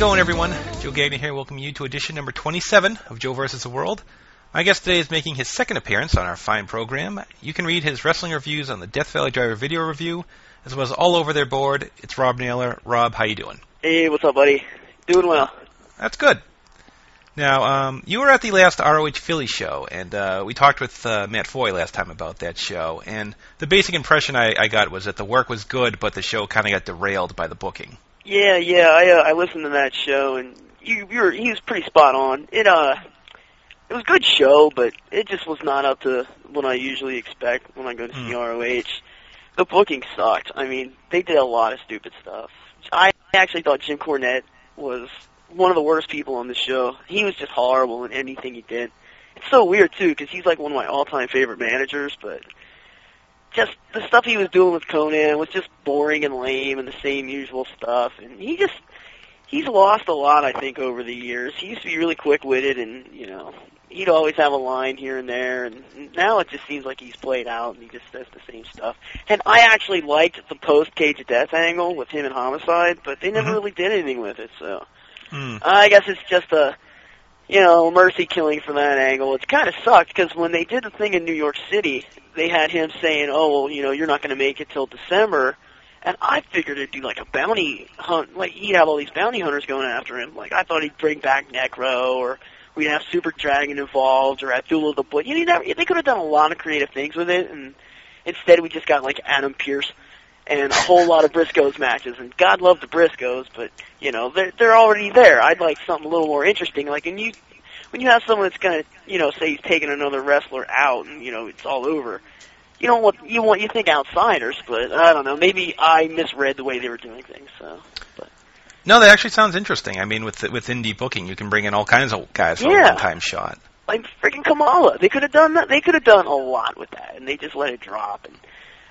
It going, everyone? Joe Gagnon here, welcoming you to edition number 27 of Joe vs. the World. My guest today is making his second appearance on our fine program. You can read his wrestling reviews on the Death Valley Driver video review, as well as all over their board. It's Rob Naylor. Rob, how you doing? Hey, what's up, buddy? Doing well. That's good. Now, um, you were at the last ROH Philly show, and uh, we talked with uh, Matt Foy last time about that show. And the basic impression I, I got was that the work was good, but the show kind of got derailed by the booking. Yeah, yeah, I uh, I listened to that show, and you you were he was pretty spot on. It uh, it was a good show, but it just was not up to what I usually expect when I go to see ROH. The booking sucked. I mean, they did a lot of stupid stuff. I actually thought Jim Cornette was one of the worst people on the show. He was just horrible in anything he did. It's so weird too, because he's like one of my all-time favorite managers, but just the stuff he was doing with Conan was just boring and lame and the same usual stuff. And he just he's lost a lot, I think, over the years. He used to be really quick-witted, and you know, he'd always have a line here and there. And now it just seems like he's played out, and he just says the same stuff. And I actually liked the post Cage of Death angle with him and Homicide, but they never Mhm. really did anything with it. So Hmm. I guess it's just a you know mercy killing from that angle. It's kind of sucked because when they did the thing in New York City, they had him saying, "Oh, well, you know, you're not going to make it till December." And I figured it'd be like a bounty hunt, like he'd have all these bounty hunters going after him. Like I thought he'd bring back Necro, or we'd have Super Dragon involved, or Abdullah the Butcher. You know, they could have done a lot of creative things with it, and instead we just got like Adam Pearce and a whole lot of Briscoes matches. And God love the Briscoes, but you know they're they're already there. I'd like something a little more interesting. Like, and you when you have someone that's gonna, you know, say he's taking another wrestler out, and you know it's all over. You don't want you want you think outsiders, but I don't know. Maybe I misread the way they were doing things. So No, that actually sounds interesting. I mean, with with indie booking, you can bring in all kinds of guys for a one-time shot. like freaking Kamala, they could have done that. They could have done a lot with that, and they just let it drop. And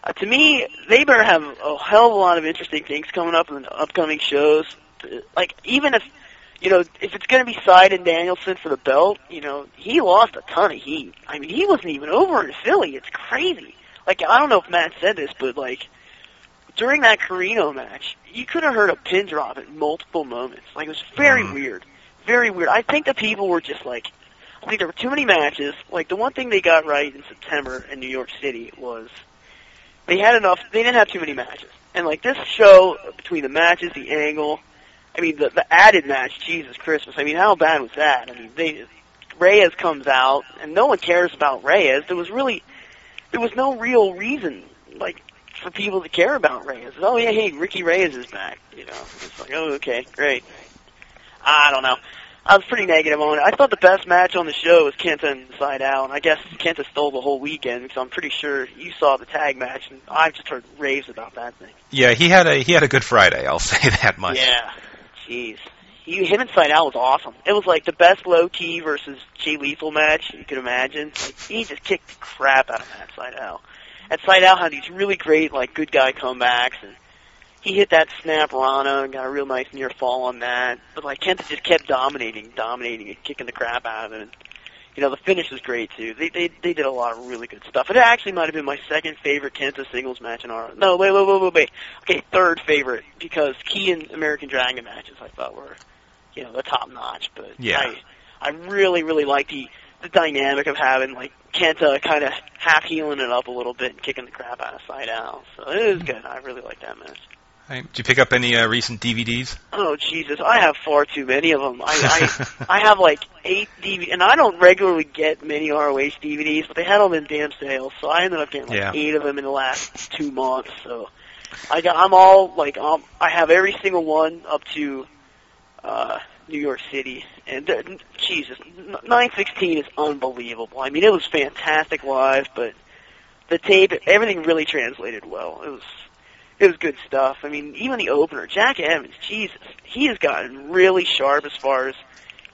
uh, to me, they better have a hell of a lot of interesting things coming up in the upcoming shows. Like even if you know if it's going to be Side and Danielson for the belt, you know he lost a ton of heat. I mean, he wasn't even over in Philly. It's crazy. Like I don't know if Matt said this, but like during that Carino match, you could have heard a pin drop at multiple moments. Like it was very Mhm. weird, very weird. I think the people were just like, I think there were too many matches. Like the one thing they got right in September in New York City was they had enough. They didn't have too many matches, and like this show between the matches, the angle. I mean, the the added match, Jesus Christmas. I mean, how bad was that? I mean, they Reyes comes out, and no one cares about Reyes. There was really, there was no real reason, like, for people to care about Reyes. Oh yeah, hey, Ricky Reyes is back. You know, it's like, oh okay, great. I don't know. I was pretty negative on it. I thought the best match on the show was Kenta and Sydal, and I guess Kenta stole the whole weekend, so I'm pretty sure you saw the tag match, and I've just heard raves about that thing. Yeah, he had a he had a good Friday. I'll say that much. Yeah, jeez. He, him and Out was awesome. It was like the best Low Ki versus Jay Lethal match you could imagine. Like, he just kicked the crap out of Matt Sydal. And Out had these really great like good guy comebacks, and he hit that snap Rana and got a real nice near fall on that. But like Kenta just kept dominating, dominating, and kicking the crap out of him. And, you know the finish was great too. They they they did a lot of really good stuff. It actually might have been my second favorite Kenta singles match in our. No, wait, wait, wait, wait, wait. Okay, third favorite because Ki and American Dragon matches I thought were, you know, the top notch. But Yeah. I I really really like the the dynamic of having like Kenta kind of half heeling it up a little bit and kicking the crap out of Sydal. So it was mm-hmm. good. I really like that match. Right. Did you pick up any uh, recent DVDs? Oh Jesus, I have far too many of them. I I, I have like eight DVDs, and I don't regularly get many ROH DVDs, but they had them in damn sales, so I ended up getting like Yeah. eight of them in the last two months. So I got, I'm all like, um, I have every single one up to uh New York City, and th- Jesus, nine sixteen is unbelievable. I mean, it was fantastic live, but the tape, everything really translated well. It was it was good stuff. I mean, even the opener, Jack Evans, Jesus, he has gotten really sharp as far as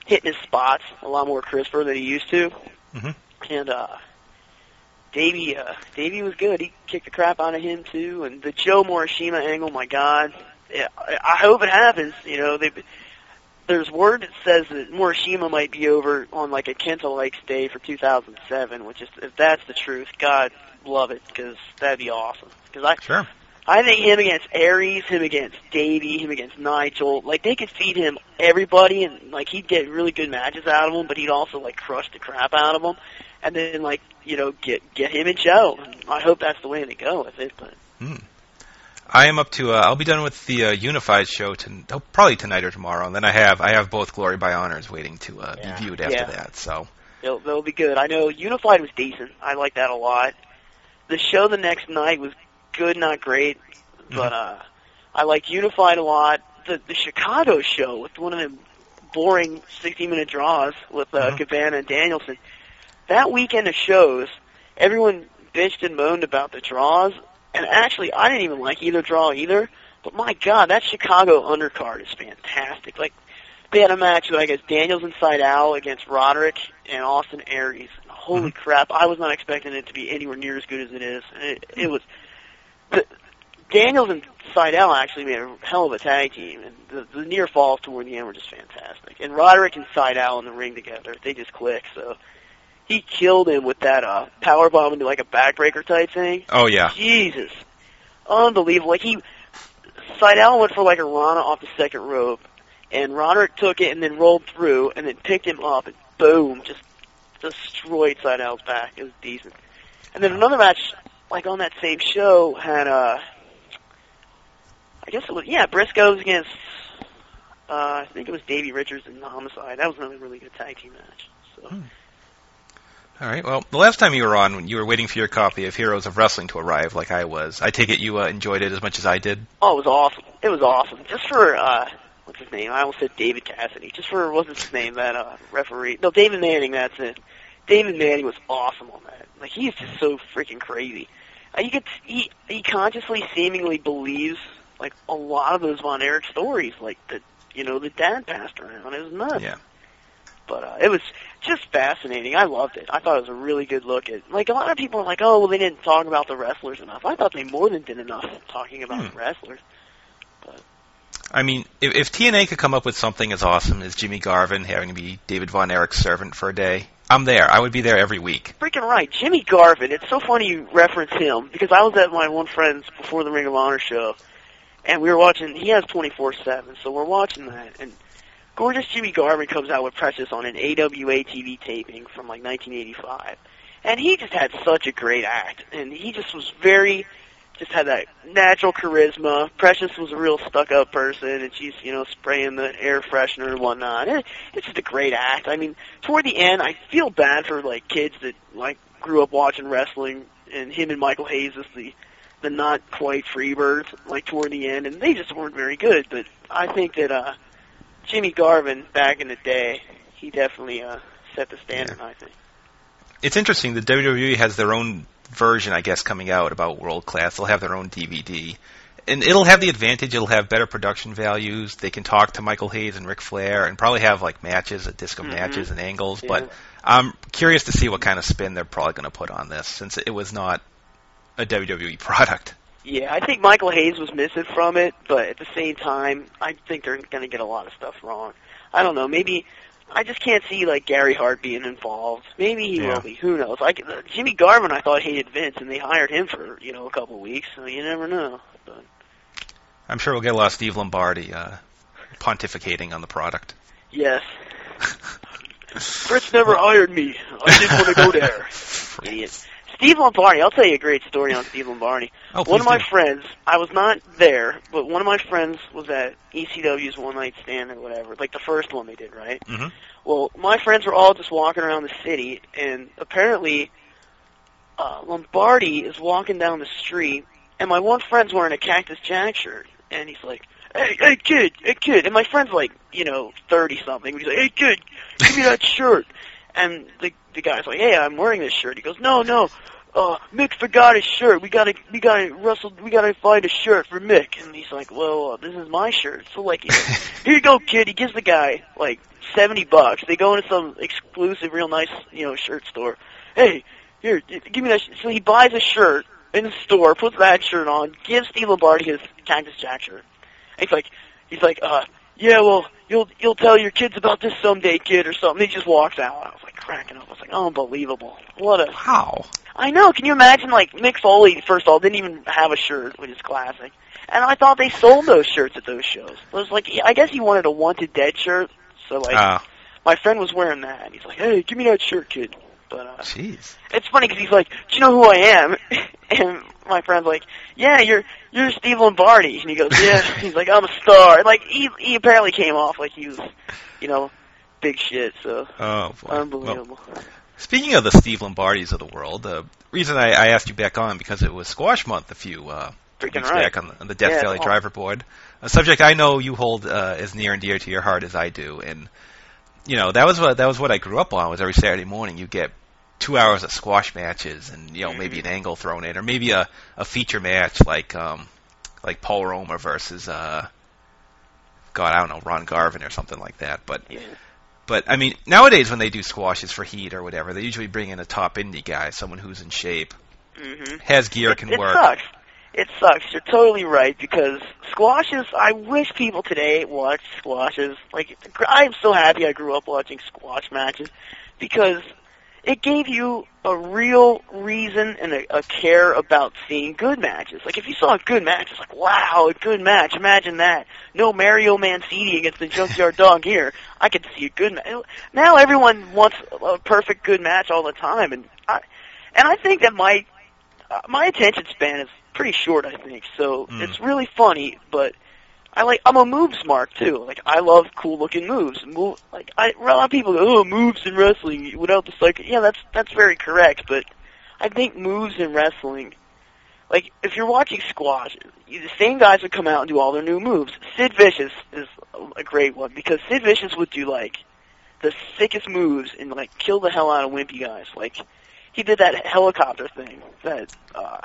hitting his spots a lot more crisper than he used to. Mhm. And uh Davey, uh, Davey was good. He kicked the crap out of him too. And the Joe Morishima angle, my God, yeah, I, hope it happens. You know, they there's word that says that Morishima might be over on like a Kenta like stay for 2007, which is if that's the truth, God love it because that'd be awesome. Because I Sure. I think him against Aries, him against Davey, him against Nigel, like they could feed him everybody, and like he'd get really good matches out of them, but he'd also like crush the crap out of them, and then like you know get get him and Joe. And I hope that's the way they go with it, but. Hmm. I am up to. Uh, I'll be done with the uh, Unified show to, oh, probably tonight or tomorrow, and then I have I have both Glory by Honors waiting to uh, Yeah. be viewed after Yeah. that. So They'll, they'll be good. I know Unified was decent. I like that a lot. The show the next night was good, not great, but uh, I like Unified a lot. The the Chicago show with one of them boring 60 minute draws with uh, Mhm. Cabana and Danielson. That weekend of shows, everyone bitched and moaned about the draws, and actually I didn't even like either draw either. But my God, that Chicago undercard is fantastic. Like they had a match with I guess Daniels and Sydal against Roderick and Austin Aries. Holy crap! I was not expecting it to be anywhere near as good as it is. It, it was the Daniels and Sydal actually made a hell of a tag team, and the, the near falls toward the end were just fantastic. And Roderick and Sydal in the ring together, they just click. So he killed him with that uh, power bomb into like a backbreaker type thing. oh yeah, Jesus, unbelievable! Like he, Sydal went for like a Rana off the second rope, and Roderick took it and then rolled through, and then picked him up, and boom, just destroyed Sydal's back. It was decent. And then another match, like on that same show, had uh, I guess it was yeah, Briscoes against uh, I think it was Davey Richards and Homicide. That was another really good tag team match. So. Hmm. all right. Well, the last time you were on, when you were waiting for your copy of Heroes of Wrestling to arrive, like I was, I take it you uh, enjoyed it as much as I did. Oh, it was awesome. It was awesome. Just for uh what's his name? I almost said David Cassidy. Just for what's his name? That uh referee. No, David Manning, that's it. David Manning was awesome on that. Like he's just so freaking crazy. You could he he consciously seemingly believes like a lot of those Von Erich stories, like that you know, the dad passed around. It was nuts. Yeah. But uh, it was just fascinating. I loved it. I thought it was a really good look at. Like a lot of people are like, "Oh, well, they didn't talk about the wrestlers enough." I thought they more than did enough talking about Hmm. the wrestlers. I mean, if, if TNA could come up with something as awesome as Jimmy Garvin having to be David Von Erich's servant for a day, I'm there. I would be there every week. Freaking right, Jimmy Garvin. It's so funny you reference him because I was at my one friend's before the Ring of Honor show, and we were watching. He has twenty four seven, so we're watching that. And gorgeous Jimmy Garvin comes out with Precious on an AWA TV taping from like 1985, and he just had such a great act, and he just was very. Just had that natural charisma. Precious was a real stuck-up person, and she's, you know, spraying the air freshener and whatnot. It, it's just a great act. I mean, toward the end, I feel bad for like kids that like grew up watching wrestling, and him and Michael Hayes is the the not quite Freebirds like toward the end, and they just weren't very good. But I think that uh Jimmy Garvin back in the day, he definitely uh set the standard. I think. It's interesting. The WWE has their own version, I guess, coming out about World Class. They'll have their own DVD. And it'll have the advantage, it'll have better production values. They can talk to Michael Hayes and Ric Flair and probably have like matches, a disc of Mhm. matches and angles. Yeah. But I'm curious to see what kind of spin they're probably going to put on this since it was not a WWE product. Yeah, I think Michael Hayes was missing from it, but at the same time, I think they're going to get a lot of stuff wrong. I don't know. Maybe I just can't see like Gary Hart being involved. Maybe he Yeah. will be. Who knows? Like uh, Jimmy Garvin, I thought hated Vince, and they hired him for you know a couple of weeks. So you never know. But I'm sure we'll get a lot of Steve Lombardi uh, pontificating on the product. yes, Fritz never hired me. I didn't want to go there. Idiot. Steve Lombardi. I'll tell you a great story on Steve Lombardi. Oh, one of my do. friends, I was not there, but one of my friends was at ECW's One Night Stand or whatever, like the first one they did, right? Mhm. Well, my friends were all just walking around the city, and apparently uh, Lombardi is walking down the street, and my one friend's wearing a Cactus Jack shirt, and he's like, "Hey, hey, kid, hey, kid," and my friend's like, you know, thirty something. and He's like, "Hey, kid, give me that shirt," and the the guy's like, "Hey, I'm wearing this shirt." He goes, "No, no." Uh, Mick forgot his shirt. We gotta, we gotta, Russell, we gotta find a shirt for Mick. And he's like, well, uh, this is my shirt. So like, here you go, kid. He gives the guy like seventy bucks. They go into some exclusive, real nice, you know, shirt store. Hey, here, give me that. Sh-. So he buys a shirt in the store, puts that shirt on, gives Steve Lombardi his Cactus Jack shirt. And he's like, he's like, uh, yeah, well, you'll you'll tell your kids about this someday, kid, or something. He just walks out. I was like, cracking up. I was like, unbelievable. What a Wow. I know. Can you imagine? Like Mick Foley, first of all, didn't even have a shirt, which is classic. And I thought they sold those shirts at those shows. It was like, I guess he wanted a wanted dead shirt. So like, Ah, my friend was wearing that, and he's like, "Hey, give me that shirt, kid." But uh, jeez. it's funny because he's like, "Do you know who I am?" and my friend's like, "Yeah, you're you're Steve Lombardi." And he goes, "Yeah." he's like, "I'm a star." And Like he he apparently came off like he was, you know, big shit. So Oh, boy. Well, unbelievable. speaking of the Steve Lombardis of the world, the reason I, I asked you back on because it was Squash Month a few uh, Freaking weeks right. back on the, on the Death Yeah, Valley oh. Driver Board, a subject I know you hold uh, as near and dear to your heart as I do, and you know that was what that was what I grew up on. Was every Saturday morning you get two hours of squash matches, and you know maybe Mm-hmm. an angle thrown in, or maybe a a feature match like um like Paul Roma versus uh God I don't know Ron Garvin or something like that, but. yeah. But I mean, nowadays when they do squashes for heat or whatever, they usually bring in a top indie guy, someone who's in shape, hmm has gear, it, can it work. sucks. It sucks. You're totally right because squashes. I wish people today watched squashes. Like I'm so happy I grew up watching squash matches because it gave you a real reason and a, a care about seeing good matches. Like if you saw a good match, it's like wow, a good match. Imagine that. No Mario Mancini against the Junkyard Dog here. I could see a good match. Now everyone wants a perfect good match all the time, and I and I think that my uh, my attention span is pretty short. I think so. Mm. It's really funny, but I like I'm a moves mark too. Like I love cool looking moves. Move like I a lot of people go, oh moves in wrestling without the psych. Yeah, that's that's very correct. But I think moves in wrestling, like if you're watching squash, the same guys would come out and do all their new moves. Sid Vicious is a great one because Sid Vicious would do like the sickest moves and like kill the hell out of wimpy guys. Like he did that helicopter thing that uh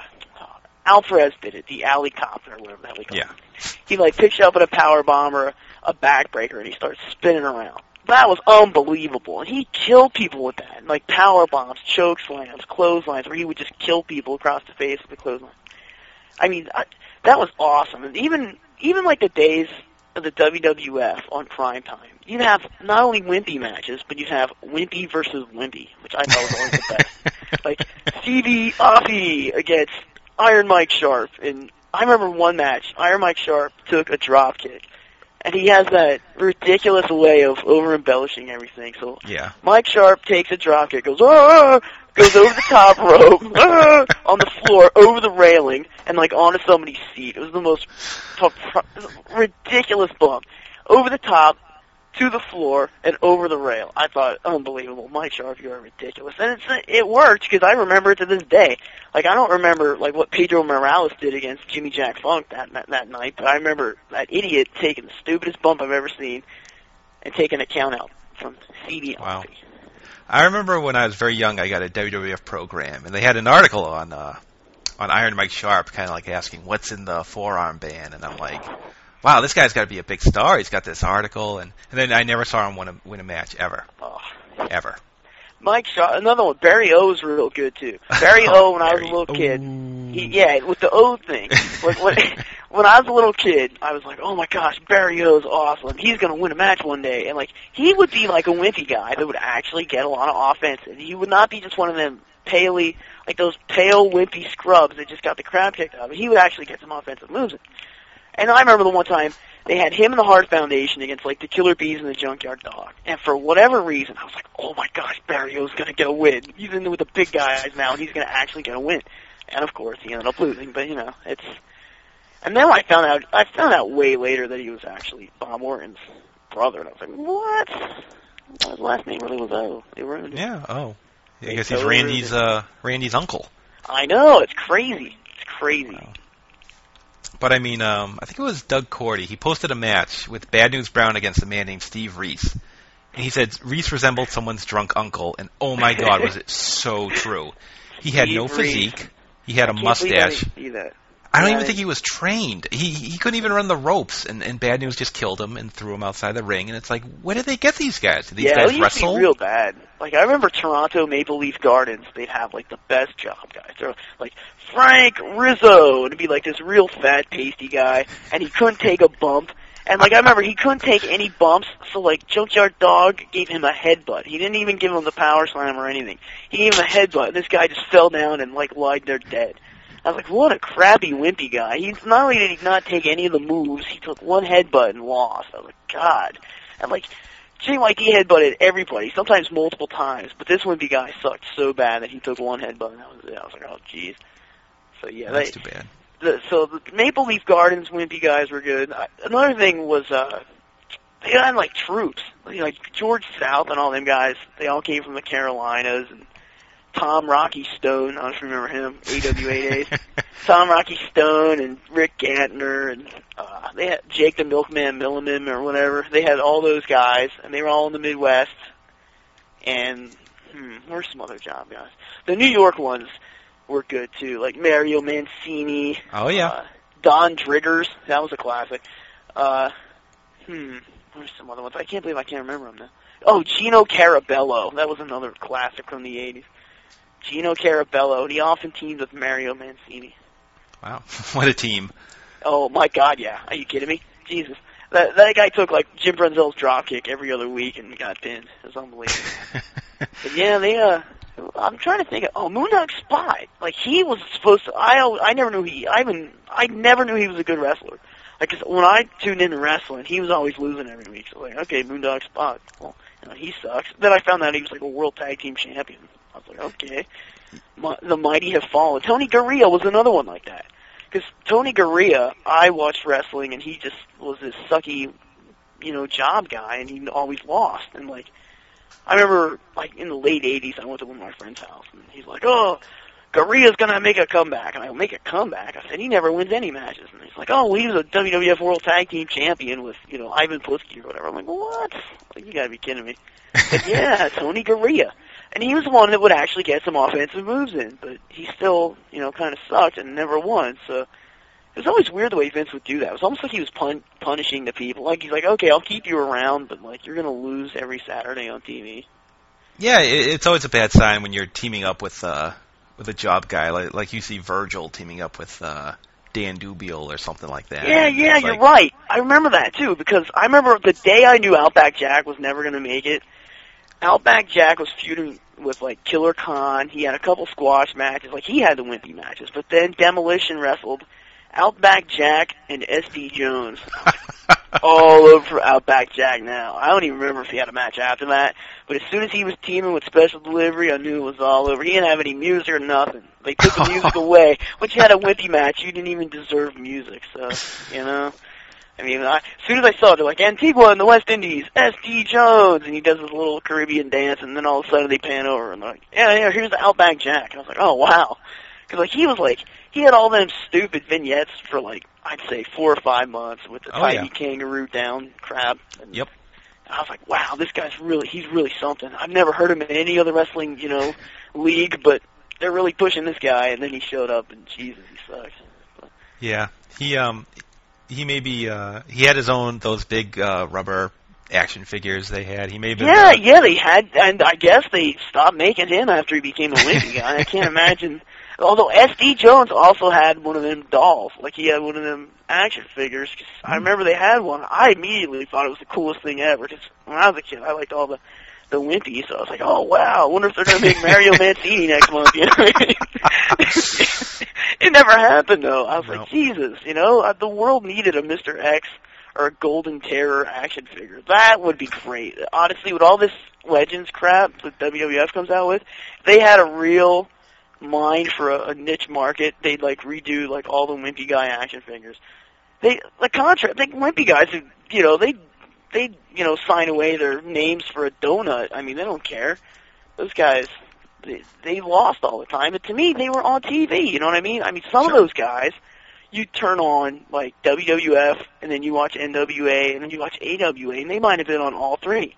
Alvarez did it, the alley copter, or whatever the hell he called Yeah. it. He like picks you up in a power bomb or a backbreaker and he starts spinning around. That was unbelievable. And he killed people with that. Like power bombs, choke slams, clotheslines, where he would just kill people across the face with a clothesline. I mean, I, that was awesome. And even even like the days of the WWF on prime time, you'd have not only wimpy matches, but you'd have wimpy versus wimpy, which I thought was always the best. Like Stevie Offie against Iron Mike Sharp, and I remember one match. Iron Mike Sharp took a drop kick, and he has that ridiculous way of over embellishing everything. So Yeah. Mike Sharp takes a drop kick, goes ah, goes over the top rope ah, on the floor, over the railing, and like onto somebody's seat. It was the most ridiculous bump over the top to the floor and over the rail. I thought unbelievable, Mike Sharp, you are ridiculous, and it's it worked because I remember it to this day. Like I don't remember like what Pedro Morales did against Jimmy Jack Funk that that, that night, but I remember that idiot taking the stupidest bump I've ever seen and taking a count out from CD. Wow. I remember when I was very young, I got a WWF program, and they had an article on uh, on Iron Mike Sharp, kind of like asking what's in the forearm band, and I'm like, wow, this guy's got to be a big star. He's got this article, and and then I never saw him win a win a match ever, Oh. ever. Mike Shaw, another one. Barry O's real good too. Barry O, when I was a little kid, he, yeah, with the O thing. when, when, when I was a little kid, I was like, oh my gosh, Barry O's awesome. He's gonna win a match one day, and like he would be like a wimpy guy that would actually get a lot of offense, and he would not be just one of them paley, like those pale wimpy scrubs that just got the crap kicked out of him. He would actually get some offensive moves. And I remember the one time they had him and the Hart Foundation against like the Killer Bees and the Junkyard Dog. And for whatever reason, I was like, oh my gosh, Barry O's gonna get a win. He's in with the big guys now, and he's gonna actually get a win. And of course, he ended up losing. But you know, it's. And then I found out, I found out way later that he was actually Bob Orton's brother, and I was like, what? His last name really was O. They ruined. Yeah. Oh. I guess he's Randy's uh Randy's uncle. I know, it's crazy. It's crazy. Wow. But I mean, um, I think it was Doug Cordy. He posted a match with Bad News Brown against a man named Steve Reese. And he said Reese resembled someone's drunk uncle, and oh my God, was it so true? He had no Steve Reese. physique. He had a I I mustache. didn't see that. I don't Yeah, even think he was trained. He he couldn't even run the ropes, and, and Bad News just killed him and threw him outside the ring. And it's like, where did they get these guys? Did these yeah, guys wrestle? real bad. Like I remember Toronto Maple Leaf Gardens, they'd have like the best job guys. They're like Frank Rizzo, and be like this real fat, pasty guy, and he couldn't take a bump. And like I remember, he couldn't take any bumps, so like Junkyard Dog gave him a headbutt. He didn't even give him the power slam or anything. He gave him a headbutt. And this guy just fell down and like lied there dead. I was like, what a crappy, wimpy guy. He's not only did he not take any of the moves, he took one headbutt and lost. I was like, God. And like, JYD headbutted everybody, sometimes multiple times, but this wimpy guy sucked so bad that he took one headbutt and that was it. I was like, oh jeez. So yeah, That's they, too bad. the, so the Maple Leaf Gardens wimpy guys were good. I, another thing was uh they had like troops, like George South and all them guys. They all came from the Carolinas and Tom Rocky Stone. I don't know if you remember him, AWA days. Tom Rocky Stone and Rick Gantner and uh, they had Jake the Milkman Milliman or whatever. They had all those guys, and they were all in the Midwest. And hmm, where's some other job guys? The New York ones were good too, like Mario Mancini. oh yeah. Uh, Don Driggers, that was a classic. Uh, hmm, where's some other ones? I can't believe I can't remember them now. Oh, Gino Carabello, that was another classic from the '80s. Gino Carabello, and he often teams with Mario Mancini. wow. what a team. Oh my God, yeah. Are you kidding me? Jesus, that that guy took like Jim Brunzell's dropkick every other week and got pinned. It was unbelievable. But yeah, they uh, I'm trying to think. Of, oh, Moondog Spot. Like he was supposed to. I I never knew he. I even I never knew he was a good wrestler. Like 'cause when I tuned into wrestling, he was always losing every week. So like, okay, Moondog Spot. Well, you know, he sucks. Then I found out he was like a world tag team champion. Was like, okay, Mi- the mighty have fallen. Tony Garea was another one like that. Because Tony Garea, I watched wrestling, and he just was this sucky, you know, job guy, and he always lost. And like, I remember, like in the late '80s, I went to one of my friend's house, and he's like, "Oh, Garea's gonna make a comeback," and I go, "Make a comeback?" I said, "He never wins any matches." And he's like, "Oh, well, he was a WWF World Tag Team Champion with, you know, Ivan Putski or whatever." I'm like, "What? Like, you gotta be kidding me!" But yeah, Tony Garea. And he was the one that would actually get some offensive moves in, but he still, you know, kind of sucked and never won. So it was always weird the way Vince would do that. It was almost like he was pun- punishing the people. Like he's like, okay, I'll keep you around, but like you're gonna lose every Saturday on TV. Yeah, it, it's always a bad sign when you're teaming up with uh with a job guy like like you see Virgil teaming up with uh Dan Dubiel or something like that. Yeah, yeah, you're like- right. I remember that too because I remember the day I knew Outback Jack was never gonna make it. Outback Jack was feuding with like Killer Khan. He had a couple squash matches. Like he had the wimpy matches, but then Demolition wrestled Outback Jack and SD Jones. all over Outback Jack now. I don't even remember if he had a match after that, but as soon as he was teaming with Special Delivery, I knew it was all over. He didn't have any music or nothing. They took the music away. Once you had a wimpy match, you didn't even deserve music. So, you know. I mean, I, as soon as I saw it, they're like, Antigua in the West Indies, S.D. Jones, and he does his little Caribbean dance, and then all of a sudden they pan over, and they're like, yeah, yeah, here's the Outback Jack. And I was like, oh, wow. Because, like, he was like, he had all them stupid vignettes for, like, I'd say four or five months with the Oh, tiny yeah. kangaroo down crap. And Yep. I was like, wow, this guy's really, he's really something. I've never heard him in any other wrestling, you know, league, but they're really pushing this guy, and then he showed up, and Jesus, he sucks. Yeah, he um he maybe uh he had his own those big uh rubber action figures they had. He may have been Yeah, uh, yeah, they had, and I guess they stopped making him after he became a wimpy guy. I can't imagine. Although S.D. Jones also had one of them dolls, like he had one of them action figures. 'cause I remember they had one. I immediately thought it was the coolest thing ever. Because when I was a kid, I liked all the the wimpy, so I was like, oh wow, I wonder if they're gonna make Mario Mancini next month. You know? it never happened though. I was No. like, Jesus, you know, uh, the world needed a Mr. X or a Golden Terror action figure. That would be great. Honestly, with all this Legends crap that WWF comes out with, they had a real mind for a, a niche market, they'd like redo like all the wimpy guy action figures. They the contract, like wimpy guys, who, you know, they they you know sign away their names for a donut. I mean, they don't care. Those guys, they, they lost all the time. But to me, they were on TV. You know what I mean? I mean, some Sure. of those guys, you turn on like WWF, and then you watch NWA, and then you watch AWA, and they might have been on all three.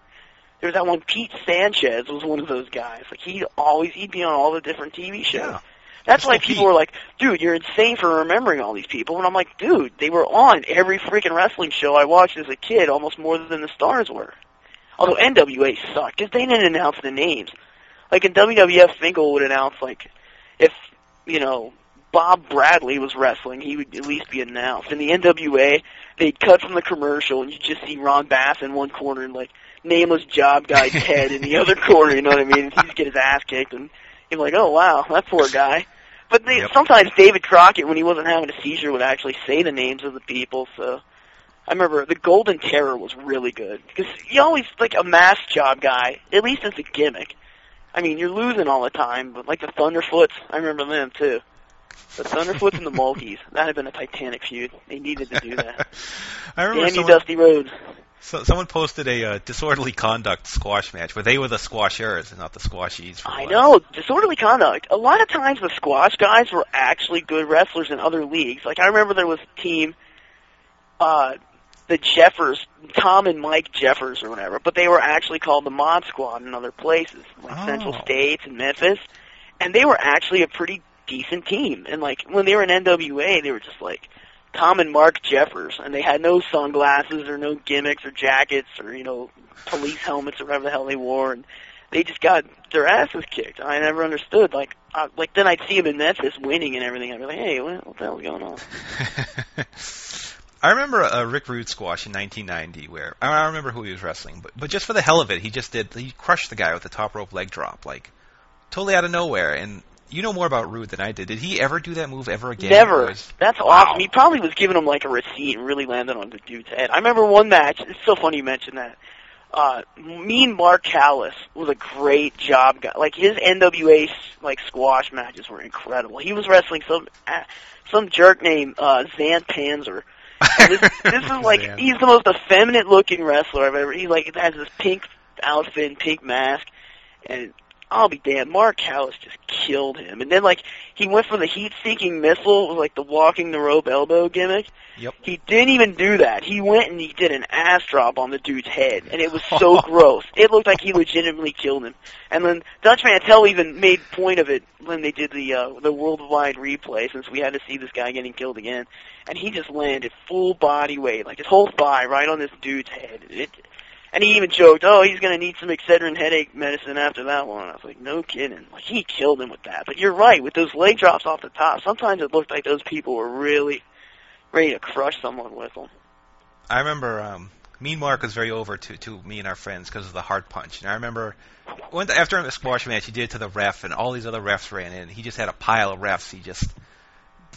There was that one Pete Sanchez was one of those guys. Like he'd always he'd be on all the different TV shows. Yeah. That's why people were like, dude, you're insane for remembering all these people. And I'm like, dude, they were on every freaking wrestling show I watched as a kid, almost more than the stars were. Although NWA sucked, because they didn't announce the names. Like in WWF, Finkel would announce, like, if, you know, Bob Bradley was wrestling, he would at least be announced. In the NWA, they'd cut from the commercial, and you would just see Ron Bass in one corner and like nameless job guy Ted in the other corner. You know what I mean? He'd get his ass kicked, and you're like, oh wow, that poor guy. But they, Yep. sometimes David Crockett, when he wasn't having a seizure, would actually say the names of the people. So I remember the Golden Terror was really good because you always like a mask job guy. At least it's a gimmick. I mean, you're losing all the time, but like the Thunderfoots, I remember them too. The Thunderfoots and the Mulkeys. That had been a titanic feud. They needed to do that. I remember Damn someone, Dusty Rhodes. So, someone posted a uh, disorderly conduct squash match where they were the squashers and not the squashies. For I know, disorderly conduct. A lot of times the squash guys were actually good wrestlers in other leagues. Like I remember there was a team, uh, the Jeffers, Tom and Mike Jeffers or whatever, but they were actually called the Mod Squad in other places, like Oh. Central States and Memphis, and they were actually a pretty decent team. And like when they were in NWA, they were just like Tom and Mark Jeffers, and they had no sunglasses or no gimmicks or jackets or you know police helmets or whatever the hell they wore, and they just got their asses kicked. I never understood. Like, uh, like then I'd see them in Memphis winning and everything. I'd be like, hey, what, what the hell's going on? I remember a Rick Rude squash in 1990 where I don't remember who he was wrestling, but but just for the hell of it, he just did he crushed the guy with the top rope leg drop like totally out of nowhere. And you know more about Rude than I did. Did he ever do that move ever again? Never. was- That's Wow. awesome. He probably was giving him like a receipt and really landed on the dude's head. I remember one match. It's so funny you mentioned that. Uh, mean Mark Callous was a great job guy. Like his NWA like squash matches were incredible. He was wrestling some uh, some jerk named uh, Zan Panzer. This, this is like Zan. he's the most effeminate looking wrestler I've ever. He like has this pink outfit and pink mask, and I'll be damned, Mark Callous just killed him. And then like he went for the heat-seeking missile, with, like the walking the rope elbow gimmick. Yep. He didn't even do that. He went and he did an ass drop on the dude's head, and it was so gross. It looked like he legitimately killed him. And then Dutch Mantell even made point of it when they did the uh, the worldwide replay, since we had to see this guy getting killed again. And he just landed full body weight, like his whole thigh, right on this dude's head. It, and he even joked, "Oh, he's gonna need some Excedrin headache medicine after that one." I was like, "No kidding!" Like he killed him with that. But you're right, with those leg drops off the top, sometimes it looked like those people were really ready to crush someone with them. I remember um, Mean Mark was very over to, to me and our friends because of the heart punch. And I remember when, after the squash match, he did it to the ref, and all these other refs ran in. He just had a pile of refs. He just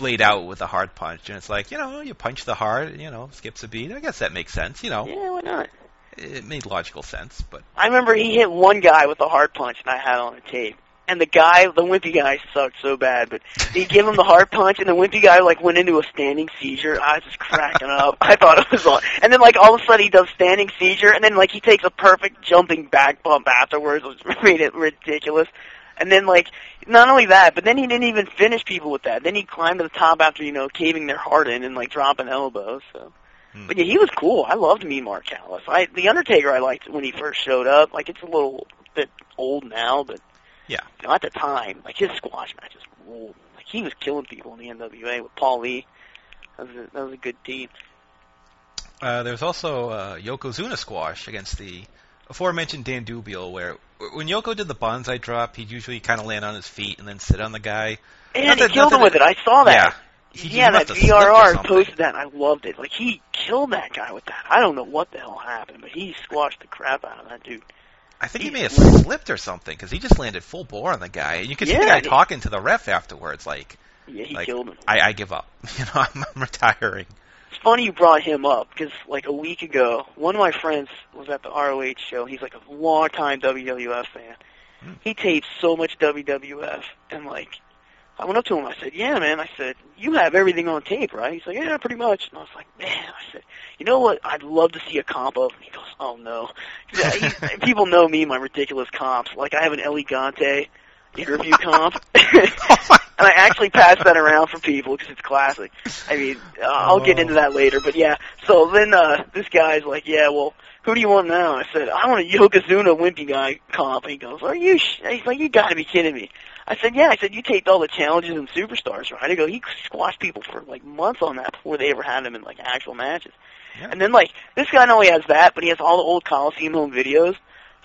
laid out with a heart punch, and it's like you know, you punch the hard, you know, skips a beat. I guess that makes sense. You know, Yeah, why not? It made logical sense. But I remember he hit one guy with a heart punch, and I had on a tape. And the guy, the wimpy guy, sucked so bad. But he gave him the heart punch, and the wimpy guy like went into a standing seizure. I was just cracking up. I thought it was all. And then like all of a sudden he does standing seizure, and then like he takes a perfect jumping back bump afterwards, which made it ridiculous. And then like not only that, but then he didn't even finish people with that. Then he climbed to the top after you know caving their heart in and like dropping elbows. So. Hmm. But yeah, he was cool. I loved me Mark Callous. I the Undertaker I liked when he first showed up. Like it's a little bit old now, but Yeah. you know, at the time, like his squash matches ruled. Like he was killing people in the NWA with Paul Lee. That was a, that was a good team. uh, there was also uh, Yokozuna squash against the aforementioned Dan Dubiel, where when Yoko did the banzai drop, he'd usually kind of land on his feet and then sit on the guy. And Not he that- killed him with it. I saw that. Yeah. He- yeah, that VRR posted that. and I loved it. Like he killed that guy with that. I don't know what the hell happened, but he squashed the crap out of that dude. I think he He may have slipped. or something because he just landed full bore on the guy, and you could see the guy he- talking to the ref afterwards, like, Yeah, he Like, killed him. "I, I give up. You know, I'm, I'm retiring." It's funny you brought him up because like a week ago, one of my friends was at the ROH show. He's like a long time WWF fan. Hmm. He tapes so much WWF, and like I went up to him. And I said, "Yeah, man." I said, "You have everything on tape, right?" He's like, "Yeah, pretty much." And I was like, "Man," I said, "You know what? I'd love to see a comp of." He goes, "Oh no." Yeah, he, people know me, my ridiculous comps. Like I have an Interview comp. And I actually pass that around for people because it's classic. I mean, uh, I'll get Oh. into that later, but yeah. So then uh this guy's like, "Yeah, well, who do you want now?" I said, "I want a Yokozuna wimpy guy comp." And he goes, "Are you?" Sh-? He's like, "You got to be kidding me." I said, "Yeah." I said, "You taped all the challenges and superstars, right?" I go, "He squashed people for like months on that before they ever had him in like actual matches." Yeah. And then like this guy not only has that, but he has all the old Coliseum home videos.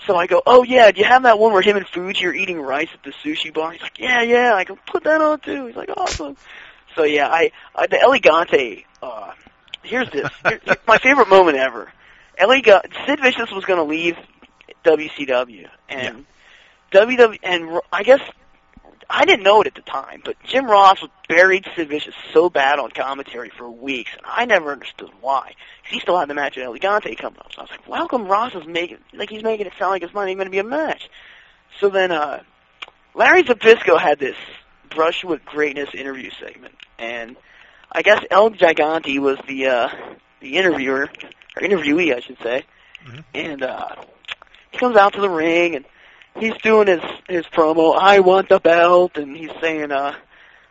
So I go, oh yeah, do you have that one where him and Fuji are eating rice at the sushi bar? He's like, yeah, yeah. I go, put that on too. He's like, awesome. So yeah, I, I the El Gigante. Uh, here's this. Here, my favorite moment ever. El Gigante. Sid Vicious was going to leave WCW, and WW, and I guess I didn't know it at the time, but Jim Ross was buried Sid Vicious so bad on commentary for weeks, and I never understood why. He still had the match at El Gigante coming up, so I was like, well, how come Ross is making like he's making it sound like it's not even going to be a match? So then, uh, Larry Zbyszko had this brush with greatness interview segment, and I guess El Gigante was the uh, the interviewer or interviewee, I should say, Mhm. and uh, he comes out to the ring and he's doing his his promo. I want the belt, and he's saying, uh,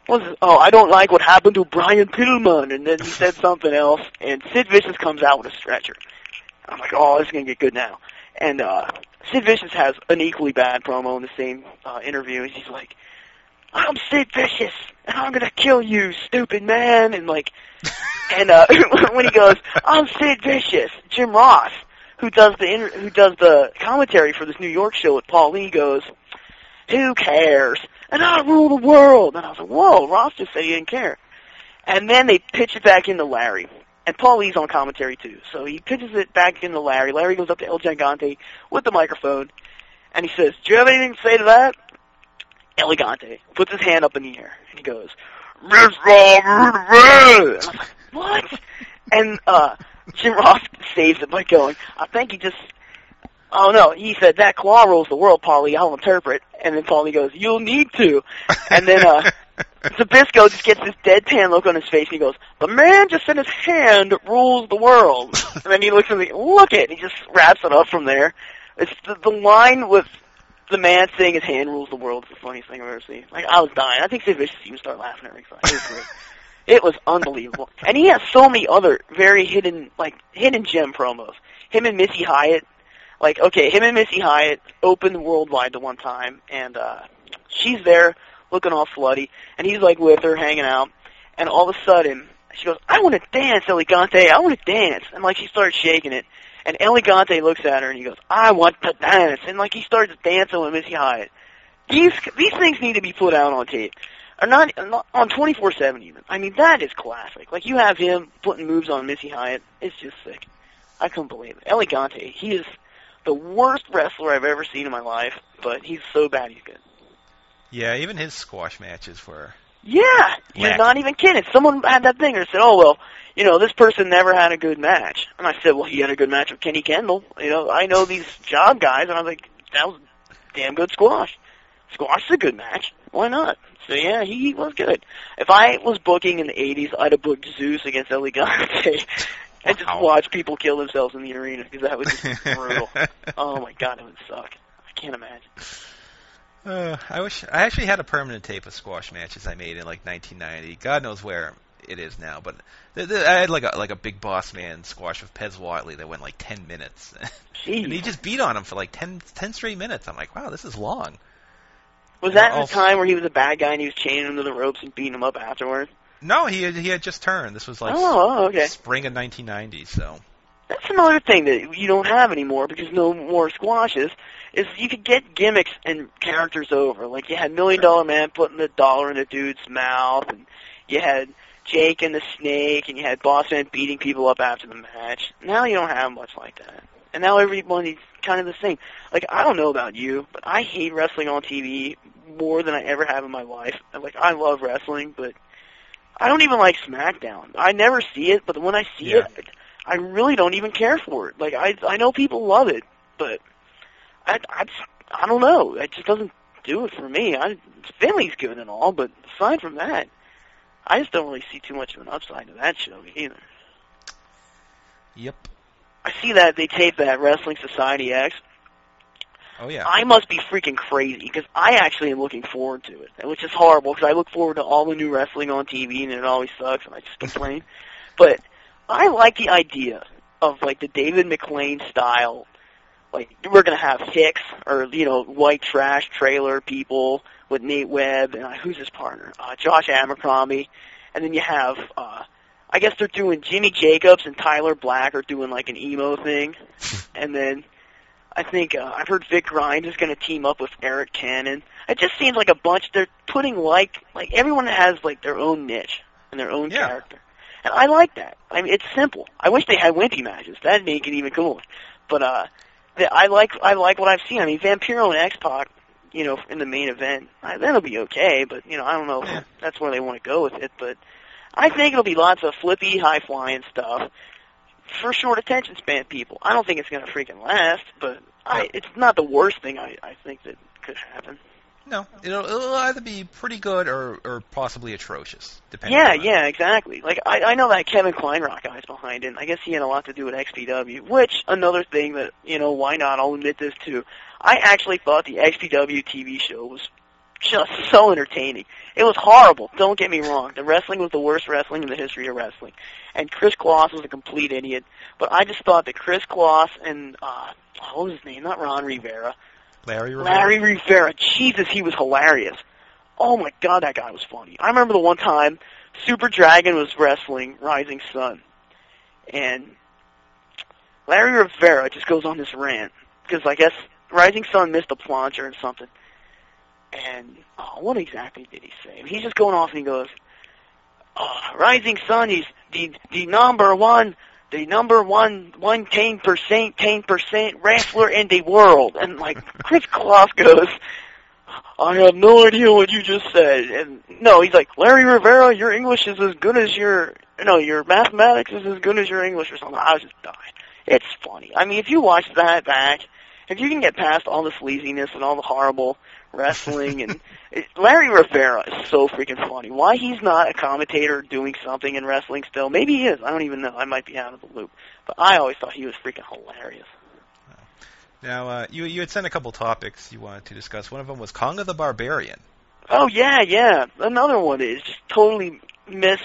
what's oh, I don't like what happened to Brian Pillman, and then he said something else, and Sid Vicious comes out with a stretcher. I'm like, oh, this is gonna get good now, and uh, Sid Vicious has an equally bad promo in the same uh, interview. And he's like, I'm Sid Vicious, and I'm gonna kill you, stupid man, and like, and uh, when he goes, I'm Sid Vicious, Jim Ross, who does the inter- who does the commentary for this New York show with Paul Lee goes, who cares? And I rule the world. And I was like, whoa, Ross just said he didn't care. And then they pitch it back into Larry. And Paul E.'s on commentary too. So he pitches it back into Larry. Larry goes up to El Gigante with the microphone. And he says, do you have anything to say to that? El Gigante puts his hand up in the air. And he goes, Miss Robert! Was like, what? And uh, Jim Ross saves it by going, I think he just, oh no, he said, that claw rules the world, Paulie, I'll interpret. And then Paulie goes, you'll need to. And then, uh, Zbyszko just gets this deadpan look on his face and he goes, the man just said his hand rules the world. and then he looks at me, look it, and he just wraps it up from there. It's the, the line with the man saying his hand rules the world is the funniest thing I've ever seen. Like, I was dying. I think Sid Vicious even started laughing at ringside. It was great. It was unbelievable. And he has so many other very hidden, like, hidden gem promos. Him and Missy Hyatt, like, okay, him and Missy Hyatt opened worldwide the one time, and, uh, she's there looking all slutty, and he's, like, with her, hanging out, and all of a sudden, she goes, I want to dance, El Gigante, I want to dance. And, like, she starts shaking it, and El Gigante looks at her, and he goes, I want to dance. And, like, he starts dancing with Missy Hyatt. These, these things need to be put out on tape or not, not on 24/7 even. I mean, that is classic. Like you have him putting moves on Missy Hyatt. It's just sick. I couldn't believe it. El Gigante, he is the worst wrestler I've ever seen in my life, but he's so bad he's good. Yeah, even his squash matches were. Yeah, you're not even kidding. Someone had that thing and said, "Oh well, you know, this person never had a good match." And I said, "Well, he had a good match with Kenny Kendall. You know, I know these job guys." And I was like, "That was damn good squash. Squash is a good match. Why not?" So yeah, he was good. If I was booking in the '80s, I'd have booked Zeus against El Gigante. And just Wow. watch people kill themselves in the arena because that would just be brutal. oh my god, it would suck. I can't imagine. Uh, I wish I actually had a permanent tape of squash matches I made in like 1990. God knows where it is now, but th- th- I had like a like a big boss man squash with Pez Whatley that went like 10 minutes, and he just beat on him for like 10, 10 straight minutes. I'm like, wow, this is long. Was that the time where he was a bad guy and he was chaining him to the ropes and beating him up afterwards? No, he had, he had just turned. This was like oh, oh, okay. spring of 1990. So That's another thing that you don't have anymore because no more squashes. Is you could get gimmicks and characters over. Like you had Million Dollar Man putting the dollar in the dude's mouth, and you had Jake and the Snake, and you had Boss Man beating people up after the match. Now you don't have much like that. And now everybody's kind of the same. Like I don't know about you, but I hate wrestling on TV more than I ever have in my life. Like I love wrestling, but I don't even like SmackDown. I never see it, but when I see Yeah. it, I really don't even care for it. Like I I know people love it, but I I just, I don't know. It just doesn't do it for me. I Finlay's good and all, but aside from that, I just don't really see too much of an upside to that show either. yep. I see that they tape that Wrestling Society X. Oh yeah. I must be freaking crazy because I actually am looking forward to it, which is horrible because I look forward to all the new wrestling on TV and it always sucks and I just complain. but I like the idea of like the David McLane style. Like we're gonna have Hicks or you know white trash trailer people with Nate Webb and uh, who's his partner? Uh, Josh Abercrombie, and then you have. uh I guess they're doing Jimmy Jacobs and Tyler Black are doing like an emo thing, and then I think uh, I've heard Vic Grimes is going to team up with Eric Cannon. It just seems like a bunch. They're putting like like everyone has like their own niche and their own Yeah. character, and I like that. I mean, it's simple. I wish they had wimpy matches. That'd make it even cooler. But uh, the, I like I like what I've seen. I mean, Vampiro and X Pac, you know, in the main event, I, that'll be okay. But you know, I don't know if that's where they want to go with it. But I think it'll be lots of flippy, high flying stuff for short attention span people. I don't think it's going to freaking last, but I, it's not the worst thing I, I think that could happen. No, it'll, it'll either be pretty good or, or possibly atrocious, depending. Yeah, yeah, exactly. Like I, I know that Kevin Kleinrock guy's behind it. I guess he had a lot to do with XPW. Which another thing that you know, why not? I'll admit this too. I actually thought the XPW TV show was just so entertaining. It was horrible. Don't get me wrong. The wrestling was the worst wrestling in the history of wrestling, and Chris Kloss was a complete idiot. But I just thought that Chris Kloss and uh, what was his name? Not Ron Rivera. Larry Rivera. Larry Rivera. Jesus, he was hilarious. Oh my god, that guy was funny. I remember the one time Super Dragon was wrestling Rising Sun, and Larry Rivera just goes on this rant because I guess Rising Sun missed a plancher and something. And oh, what exactly did he say? He's just going off and he goes, oh, "Rising Sun is the the number one." The number one, one ten percent, ten percent wrestler in the world, and like Chris Kloss goes, I have no idea what you just said. And no, he's like, Larry Rivera, your English is as good as your, no, your mathematics is as good as your English or something. I was just dying. It's funny. I mean, if you watch that back, if you can get past all the sleaziness and all the horrible wrestling and Larry Rivera is so freaking funny. Why he's not a commentator doing something in wrestling still? Maybe he is. I don't even know. I might be out of the loop. But I always thought he was freaking hilarious. Now, uh, you you had sent a couple topics you wanted to discuss. One of them was Konga the Barbarian. Oh yeah, yeah. Another one is just totally miss.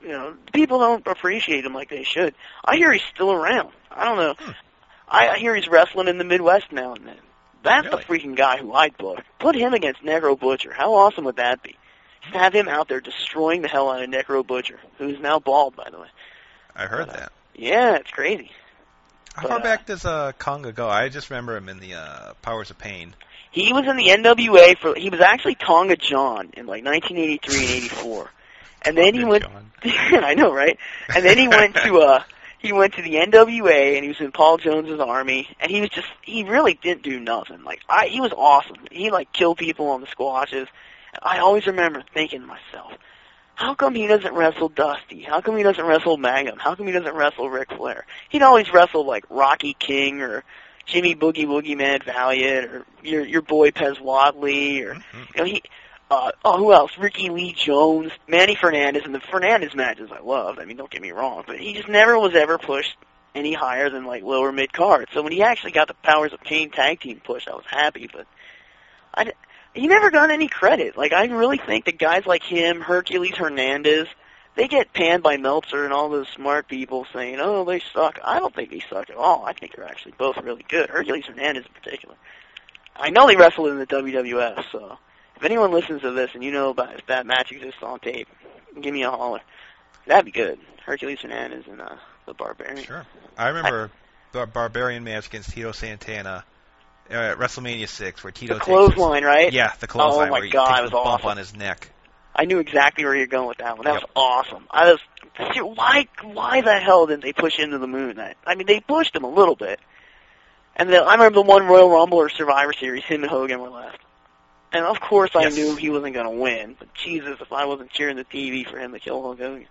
You know, people don't appreciate him like they should. I hear he's still around. I don't know. Hmm. I, I hear he's wrestling in the Midwest now and then. That's Really? the freaking guy who I'd book. Put him against Necro Butcher. How awesome would that be? Just have him out there destroying the hell out of Necro Butcher, who's now bald, by the way. I heard Uh, that. Yeah, it's crazy. How but, far uh, back does uh, Konga go? I just remember him in the uh, Powers of Pain. He was in the NWA for. He was actually Tonga John in like 1983 and 84, and then he went. John. I know, right? And then he went to uh he went to the NWA and he was in Paul Jones's army and he was just he really didn't do nothing. Like I he was awesome. He like killed people on the squashes. And I always remember thinking to myself, how come he doesn't wrestle Dusty? How come he doesn't wrestle Magnum? How come he doesn't wrestle Ric Flair? He'd always wrestle like Rocky King or Jimmy Boogie Woogie Man Valiant or your your boy Pez Whatley or Mhm. you know, he, uh, oh, who else? Ricky Lee Jones, Manny Fernandez, and the Fernandez matches I loved. I mean, don't get me wrong, but he just never was ever pushed any higher than like lower mid card. So when he actually got the Powers of Pain tag team push, I was happy. But I, he never got any credit. Like I really think that guys like him, Hercules Hernandez, they get panned by Meltzer and all those smart people saying, "Oh, they suck." I don't think they suck at all. I think they're actually both really good. Hercules Hernandez in particular. I know they wrestled in the WWF, so if anyone listens to this and you know about if that match exists on tape, give me a holler. That'd be good. Hercules Hernandez and uh, the Barbarian. Sure. I remember the Barbarian match against Tito Santana at WrestleMania 6 where Tito The clothesline, right? Yeah, the clothesline Oh my where he God, takes it was the bump awesome. on his neck. I knew exactly where you're going with that one. That Yep. was awesome. I was why why the hell didn't they push into the moon? That I mean, they pushed him a little bit. And then I remember the one Royal Rumble or Survivor Series, him and Hogan were left. And of course, I Yes. knew he wasn't going to win. But Jesus, if I wasn't cheering the TV for him to kill Hulk Hogan.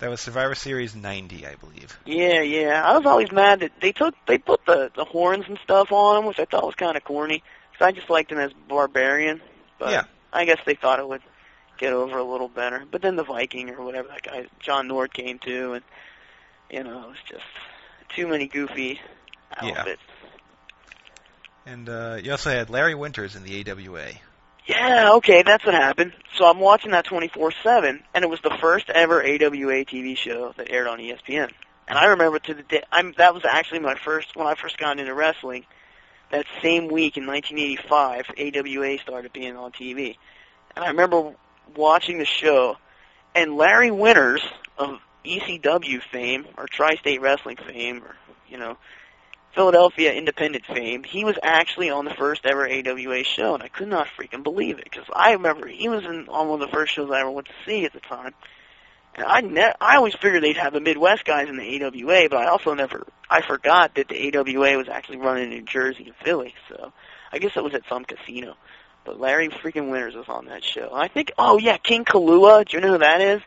That was Survivor Series 90, I believe. Yeah, yeah. I was always mad that they took they put the the horns and stuff on him, which I thought was kind of corny. Because I just liked him as barbarian. But Yeah. I guess they thought it would get over a little better. But then the Viking or whatever that guy John Nord came to, and you know, it was just too many goofy Yeah. And uh, you also had Larry Winters in the AWA. Yeah, okay, that's what happened. So I'm watching that 24/7, and it was the first ever AWA TV show that aired on ESPN. And I remember to the day, I'm that was actually my first when I first got into wrestling. That same week in 1985, AWA started being on TV, and I remember watching the show, and Larry Winters of ECW fame or Tri-State Wrestling fame, or you know, Philadelphia independent fame, he was actually on the first ever AWA show, and I could not freaking believe it because I remember he was in on one of the first shows I ever went to see at the time. And I ne- I always figured they'd have the Midwest guys in the AWA, but I also never I forgot that the AWA was actually running in New Jersey and Philly. So I guess it was at some casino. But Larry freaking Winters was on that show. I think oh yeah, King Kalua. Do you know who that is?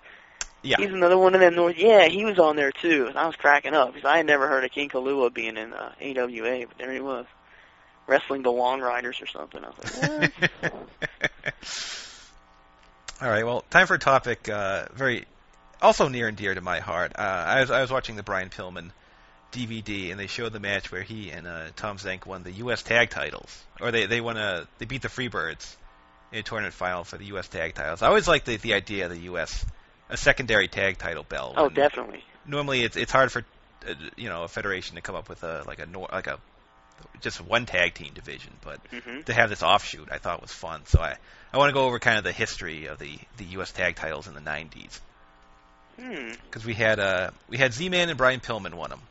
Yeah. He's another one of them North. Yeah, he was on there too. And I was cracking up because I had never heard of King Kalua being in uh, AWA, but there he was, wrestling the Long Riders or something. I was like, what? All right. Well, time for a topic uh, very also near and dear to my heart. Uh, I was I was watching the Brian Pillman DVD, and they showed the match where he and uh, Tom Zenk won the U.S. Tag titles, or they they won a they beat the Freebirds in a tournament final for the U.S. Tag titles. I always liked the the idea of the U.S. a secondary tag title belt. oh, definitely. Normally, it's it's hard for uh, you know a federation to come up with a like a nor- like a just one tag team division, but hmm to have this offshoot I thought was fun. So I I want to go over kind of the history of the the U.S. tag titles in the 90s Hmm. because we had uh we had Z-Man and Brian Pillman won them.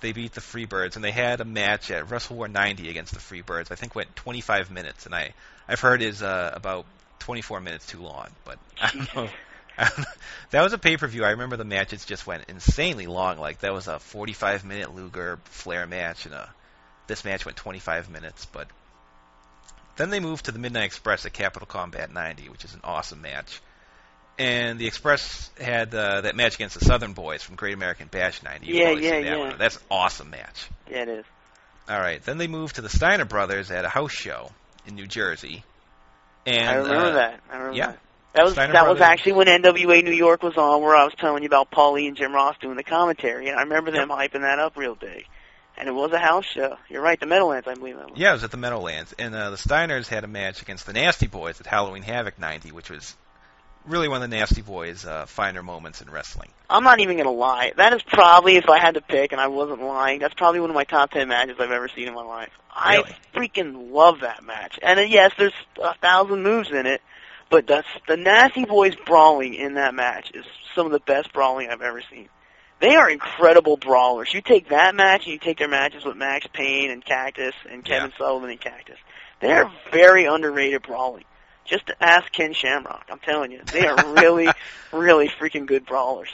They beat the Freebirds and they had a match at Wrestle War 90 against the Freebirds. I think went 25 minutes, and I I've heard is uh, about 24 minutes too long, but I don't know. I don't know. That was a pay per view. I remember the matches just went insanely long. Like that was a 45 minute Luger Flair match, and uh this match went 25 minutes. But then they moved to the Midnight Express at Capital Combat 90, which is an awesome match. And the Express had uh, that match against the Southern Boys from Great American Bash 90. You've Yeah, yeah, seen that yeah. one. That's an awesome match. Yeah, it is. All right. Then they moved to the Steiner Brothers at a house show in New Jersey. And I remember uh, that. I remember yeah. that. That was Steiner that was actually when NWA New York was on, where I was telling you about Paulie and Jim Ross doing the commentary, and I remember them hyping that up real big. And it was a house show. You're right, the Meadowlands, I believe that was. Yeah, it was at the Meadowlands, and uh, the Steiners had a match against the Nasty Boys at Halloween Havoc '90, which was really one of the Nasty Boys' uh, finer moments in wrestling. I'm not even gonna lie. That is probably, if I had to pick, and I wasn't lying, that's probably one of my top ten matches I've ever seen in my life. Really? I freaking love that match. And uh, yes, there's a thousand moves in it, but that's the Nasty Boys brawling in that match is some of the best brawling I've ever seen. They are incredible brawlers. You take that match and you take their matches with Max Payne and Cactus and Kevin Sullivan and Cactus. They're very underrated brawling. Just ask Ken Shamrock. I'm telling you, they are really, really freaking good brawlers.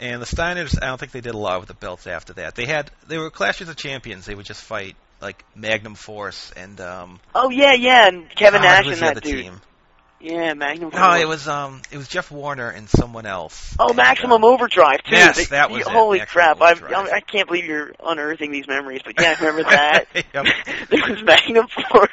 And the Steiners, I don't think they did a lot with the belts after that. They had they were clashes of champions. They would just fight like Magnum Force and um, Oh yeah, yeah, and Kevin oh, Nash and that dude. team. Yeah, Magnum. No, Force. it was um, it was Jeff Warner and someone else. Oh, And, Maximum uh, Overdrive too. yes, that was you- it, Holy crap! I. I can't believe you're unearthing these memories, but yeah, I remember that. Yep. there was Magnum Force,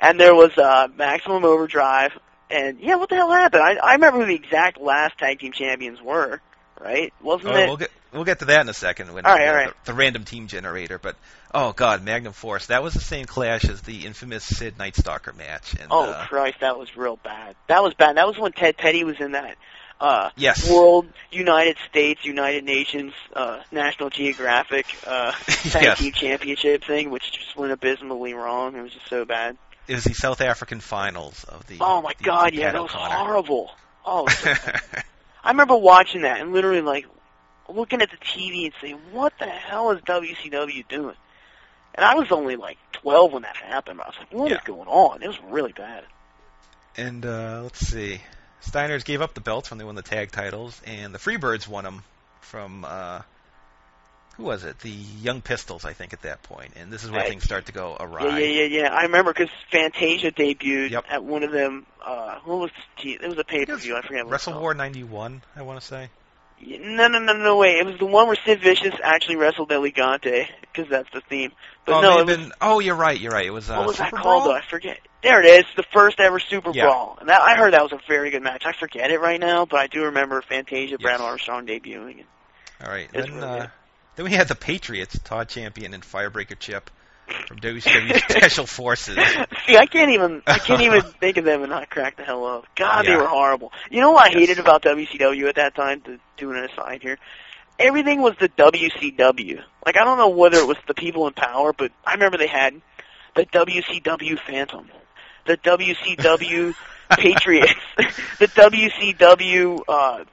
and there was uh Maximum Overdrive, and yeah, what the hell happened? I I remember who the exact last tag team champions were. Right? Wasn't Oh, it? we'll get we'll get to that in a second when All right, all right. The, the random team generator. But oh god, Magnum Force. That was the same clash as the infamous Sid Nightstalker match. And, oh uh, Christ, that was real bad. That was bad. That was when Ted Petty was in that. Uh, Yes. World, United States, United Nations, uh, National Geographic, uh, Tag Yes. Team Championship thing, which just went abysmally wrong. It was just so bad. it was the South African finals of the. Oh my the- god, the yeah, that was O'Connor. horrible. Oh, so. I remember watching that and literally like looking at the TV and saying, "What the hell is WCW doing?" And I was only like 12 when that happened. I was like, "What is Yeah. going on?" It was really bad. And uh, let's see, Steiners gave up the belts when they won the tag titles, and the Freebirds won them from uh, who was it? The Young Pistols, I think, at that point. And this is where Right. things start to go awry. Yeah, yeah, yeah, yeah. I remember because Fantasia debuted Yep. at one of them. Uh, what was the? It was a pay per view. I forget. What Wrestle War '91, I want to say. Called. No, no, no, no. Wait, it was the one where Sid Vicious actually wrestled El Gigante because that's the theme. But oh, it no, may it have was, been. Oh, you're right. You're right. It was. Uh, what was that Super called? Brawl? Though? I forget. There it is. The first ever Super Yeah. Brawl, and that I heard that was a very good match. I forget it right now, but I do remember Fantasia, Brad Yes. Armstrong debuting. All right. Then, really uh, then we had the Patriots, Todd Champion and Firebreaker Chip from WCW Special Forces. See, I can't even I can't even think of them and not crack the hell up. God, they were horrible. You know what I Yes. hated about WCW at that time? To do an aside here, everything was the WCW. Like I don't know whether it was the people in power, but I remember they had the WCW Phantom, the WCW Patriots, the WCW. uh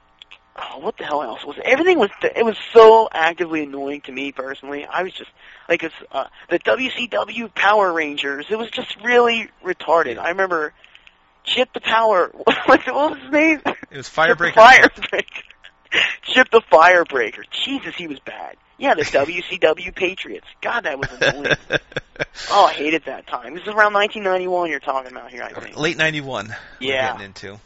oh, what the hell else was it? everything was it was so actively annoying to me personally. I was just like it's uh, the WCW Power Rangers. It was just really retarded. I remember Chip the Power. What, was his name? It was Firebreaker. Firebreaker. Chip the Firebreaker. Jesus, he was bad. Yeah, the WCW Patriots. God, that was annoying. oh, I hated that time. This is around 1991 you're talking about here, I think. Late '91. We're Yeah. getting into.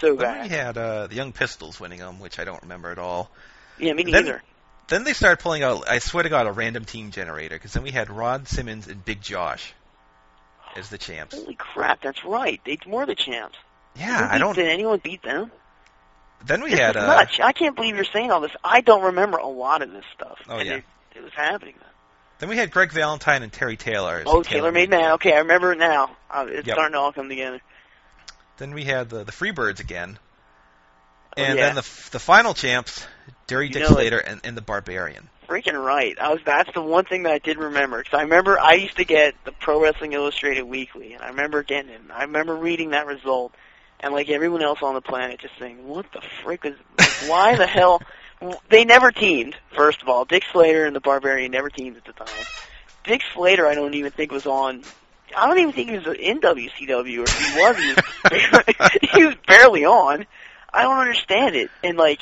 So Then we had uh, the Young Pistols winning them, which I don't remember at all. Yeah, me Then- neither. Then they started pulling out. I swear to God, a random team generator because then we had Ron Simmons and Big Josh as the champs. Holy crap, that's right. They were the champs. Yeah, I don't. Did anyone beat them? Then we This had is uh, nuts. I can't believe you're saying all this. I don't remember a lot of this stuff. Oh, and yeah. It, it was happening. then we had Greg Valentine and Terry Taylor. Oh, the Taylor Made Man. Okay, I remember it now. Uh, it's Yep. starting to all come together. Then we had the the Freebirds again, Oh, and yeah. then the the final champs, Derry You Dick know. Slater and, and the Barbarian. Freaking right. I was. That's the one thing that I did remember because I remember I used to get the Pro Wrestling Illustrated weekly, and I remember getting it. and I remember reading that result, and like everyone else on the planet, just saying, "What the frick is? Like, why the hell?" They never teamed. First of all, Dick Slater and the Barbarian never teamed at the time. Dick Slater, I don't even think was on. I don't even think he was in WCW, or if he was, he was, he was barely on. I don't understand it, and like,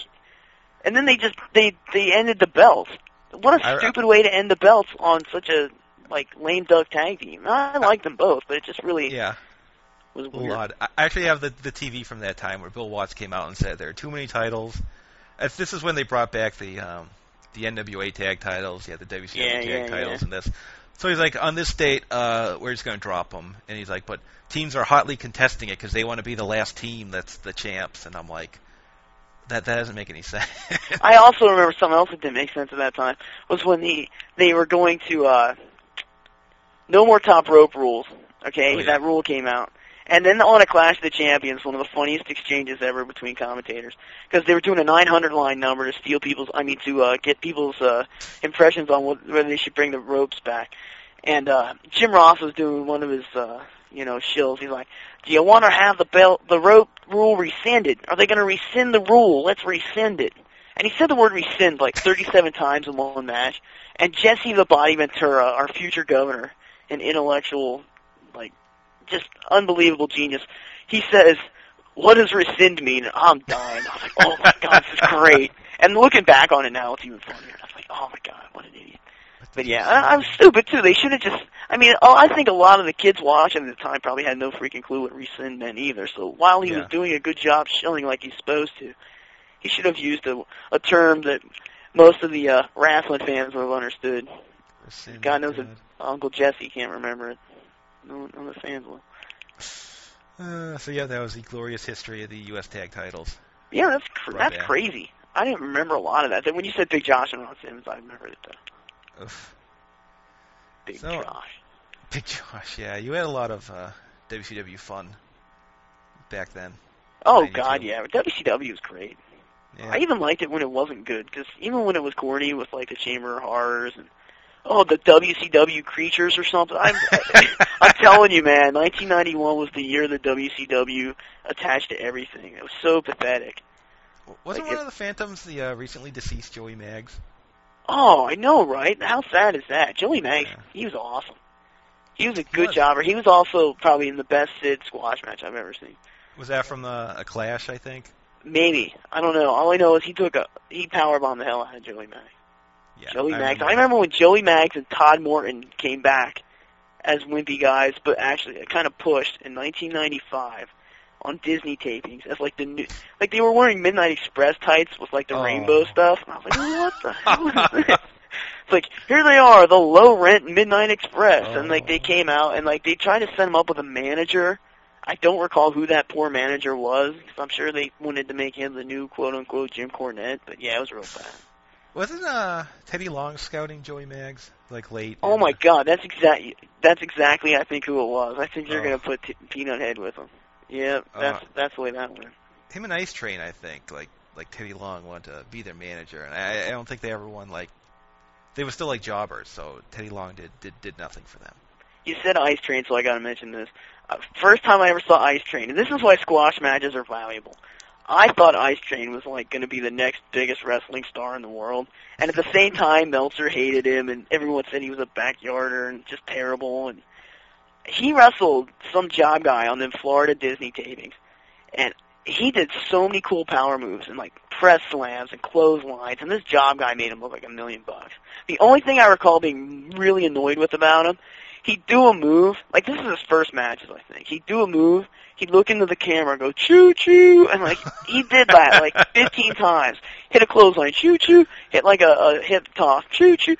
and then they just they they ended the belts. What a stupid way to end the belts on such a like lame duck tag team. I like them both, but it just really Yeah, was a weird. lot. I I actually have the the TV from that time where Bill Watts came out and said there are too many titles. If this is when they brought back the um, the NWA tag titles, yeah, the WCW Yeah, tag yeah, titles, yeah. and this. So he's like, on this date, uh, we're just going to drop them. And he's like, but teams are hotly contesting it because they want to be the last team that's the champs. And I'm like, that that doesn't make any sense. I also remember something else that didn't make sense at that time was when the they were going to uh no more top rope rules. Okay, Oh, yeah. that rule came out. And then on a Clash of the Champions, one of the funniest exchanges ever between commentators, because they were doing a 900 line number to steal people's, I mean, to uh, get people's uh, impressions on what, whether they should bring the ropes back. And uh, Jim Ross was doing one of his, uh, you know, shills. He's like, "Do you want to have the belt, the rope rule rescinded? Are they going to rescind the rule? Let's rescind it." And he said the word rescind like 37 times in one match. And Jesse the Body Ventura, our future governor, an intellectual, like, just unbelievable genius, he says, what does rescind mean? And I'm dying. I was like, oh my god, this is great. And looking back on it now, it's even funnier. I was like, oh my god, what an idiot. But yeah, I, I'm stupid too. They should have just. I mean, oh, I think a lot of the kids watching at the time probably had no freaking clue what rescind meant either. So while he Yeah. was doing a good job shilling like he's supposed to, he should have used a, a term that most of the uh, wrestling fans would have understood. Rescind, God knows God. Uncle Jesse can't remember it. No, none of the fans. Uh, so yeah, that was the glorious history of the U.S. tag titles. Yeah, that's cr- that's crazy. I didn't remember a lot of that. Then when you said Big Josh and Ron Simmons, I remembered it though. Oof. Big So- Josh. Big Josh, yeah, you had a lot of uh, WCW fun back then. Oh God, yeah. WCW was great. Yeah. I even liked it when it wasn't good, because even when it was corny with like the Chamber of Horrors and oh the WCW creatures or something. I'm I'm telling you, man, 1991 was the year the WCW attached to everything. It was so pathetic. Wasn't like one of the Phantoms the uh, recently deceased Joey Maggs? Oh, I know, right? How sad is that? Joey Maggs, Yeah. he was awesome. He was a good was. jobber. He was also probably in the best Sid squash match I've ever seen. Was that from the, a Clash? I think. Maybe I don't know. All I know is he took a he powerbombed the hell out of Joey Maggs. Yeah. Joey I Maggs. I remember when Joey Maggs and Todd Morton came back as wimpy guys, but actually kind of pushed in 1995 on Disney tapings as like the new, like they were wearing Midnight Express tights with like the Oh. rainbow stuff, and I was like, what the hell is this? It's like here they are, the low rent Midnight Express, and like they Oh. came out and like they tried to set him up with a manager. I don't recall who that poor manager was, because I'm sure they wanted to make him the new quote unquote Jim Cornette, but yeah, it was real bad. Wasn't uh, Teddy Long scouting Joey Maggs like late? Oh my the- god, that's exactly that's exactly I think who it was. I think they're Oh. gonna put t- Peanut Head with him. Yeah, that's Uh. that's the way that went. Him and Ice Train, I think, like like Teddy Long wanted to be their manager, and I, I don't think they ever won. Like they were still like jobbers, so Teddy Long did did, did nothing for them. You said Ice Train, so I gotta mention this. Uh, first time I ever saw Ice Train, and this is why squash matches are valuable. I thought Ice Train was like going to be the next biggest wrestling star in the world, and at the same time, Meltzer hated him, and everyone said he was a backyarder and just terrible. And he wrestled some job guy on them Florida Disney tapings, and he did so many cool power moves and like press slams and clotheslines, and this job guy made him look like a million bucks. The only thing I recall being really annoyed with about him, he'd do a move, like this is his first matches, I think. He'd do a move, he'd look into the camera and go choo choo, and like he did that like 15 times. Hit a clothesline, choo choo. Hit like a, a hip toss, choo choo.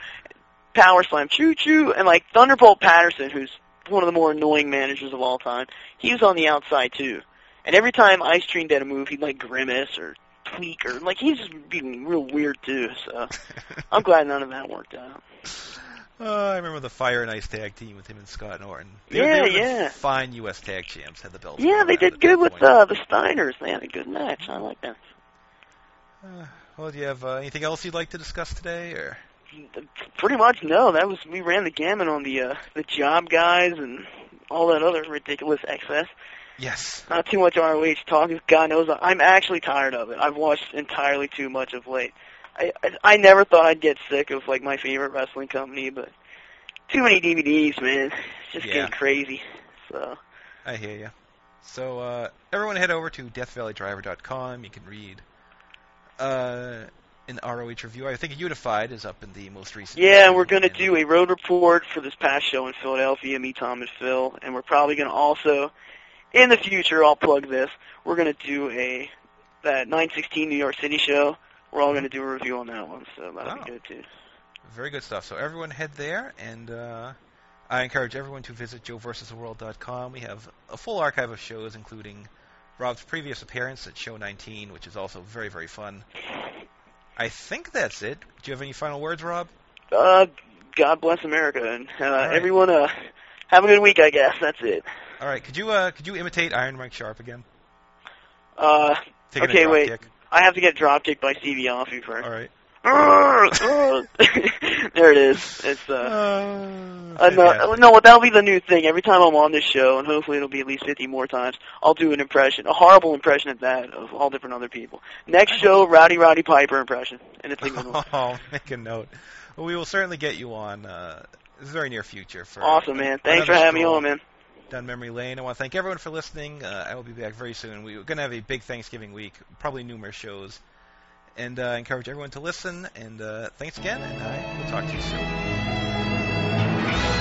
Power slam, choo choo, and like Thunderbolt Patterson, who's one of the more annoying managers of all time, he was on the outside too. And every time Ice Train did a move, he'd like grimace or tweak or like he's just being real weird too. So I'm glad none of that worked out. Uh, I remember the Fire and Ice tag team with him and Scott Norton. They, Yeah, they yeah. Fine U.S. tag champs had the belts. Yeah, they did good with uh, the Steiners. They had a good match. I like that. Uh, well, do you have uh, anything else you'd like to discuss today, or? Pretty much no. That was we ran the gamut on the uh, the job guys and all that other ridiculous excess. Yes. Not too much ROH talk. God knows I'm actually tired of it. I've watched entirely too much of late. I I, never thought I'd get sick of like my favorite wrestling company, but too many DVDs, man. It's just Yeah. getting crazy. So I hear you. So uh, everyone head over to DeathValleyDriver.com. You can read uh, an ROH review. I think Unified is up in the most recent. yeah, we're gonna do a road report for this past show in Philadelphia. Me, Tom, and Phil, and we're probably gonna also in the future. I'll plug this. We're gonna do a that 916 New York City show. We're all gonna do a review on that one, so that'll Oh. be good too. Very good stuff. So everyone head there, and uh, I encourage everyone to visit JoeVersusTheWorld.com. We have a full archive of shows, including Rob's previous appearance at Show 19, which is also very, very fun. I think that's it. Do you have any final words, Rob? Uh, God bless America, and uh, right. everyone. Uh, have a good week. I guess that's it. All right. Could you uh, could you imitate Iron Mike Sharpe again? Uh, Taking Okay, wait. Kick. I have to get drop kicked by Stevie Yaffe first. All right. there it is. It's uh. Uh, Uh, no, no, that'll be the new thing. Every time I'm on this show, and hopefully it'll be at least 50 more times, I'll do an impression, a horrible impression at that, of all different other people. Next show, Rowdy Roddy Piper impression, and it's one. Oh, make a note. Well, we will certainly get you on uh, very near future. For Awesome, man. Thanks for having me on, man down memory lane. I want to thank everyone for listening. Uh, I will be back very soon. We, are going to have a big Thanksgiving week, probably numerous shows. And uh, I encourage everyone to listen. And uh, thanks again, and I will talk to you soon.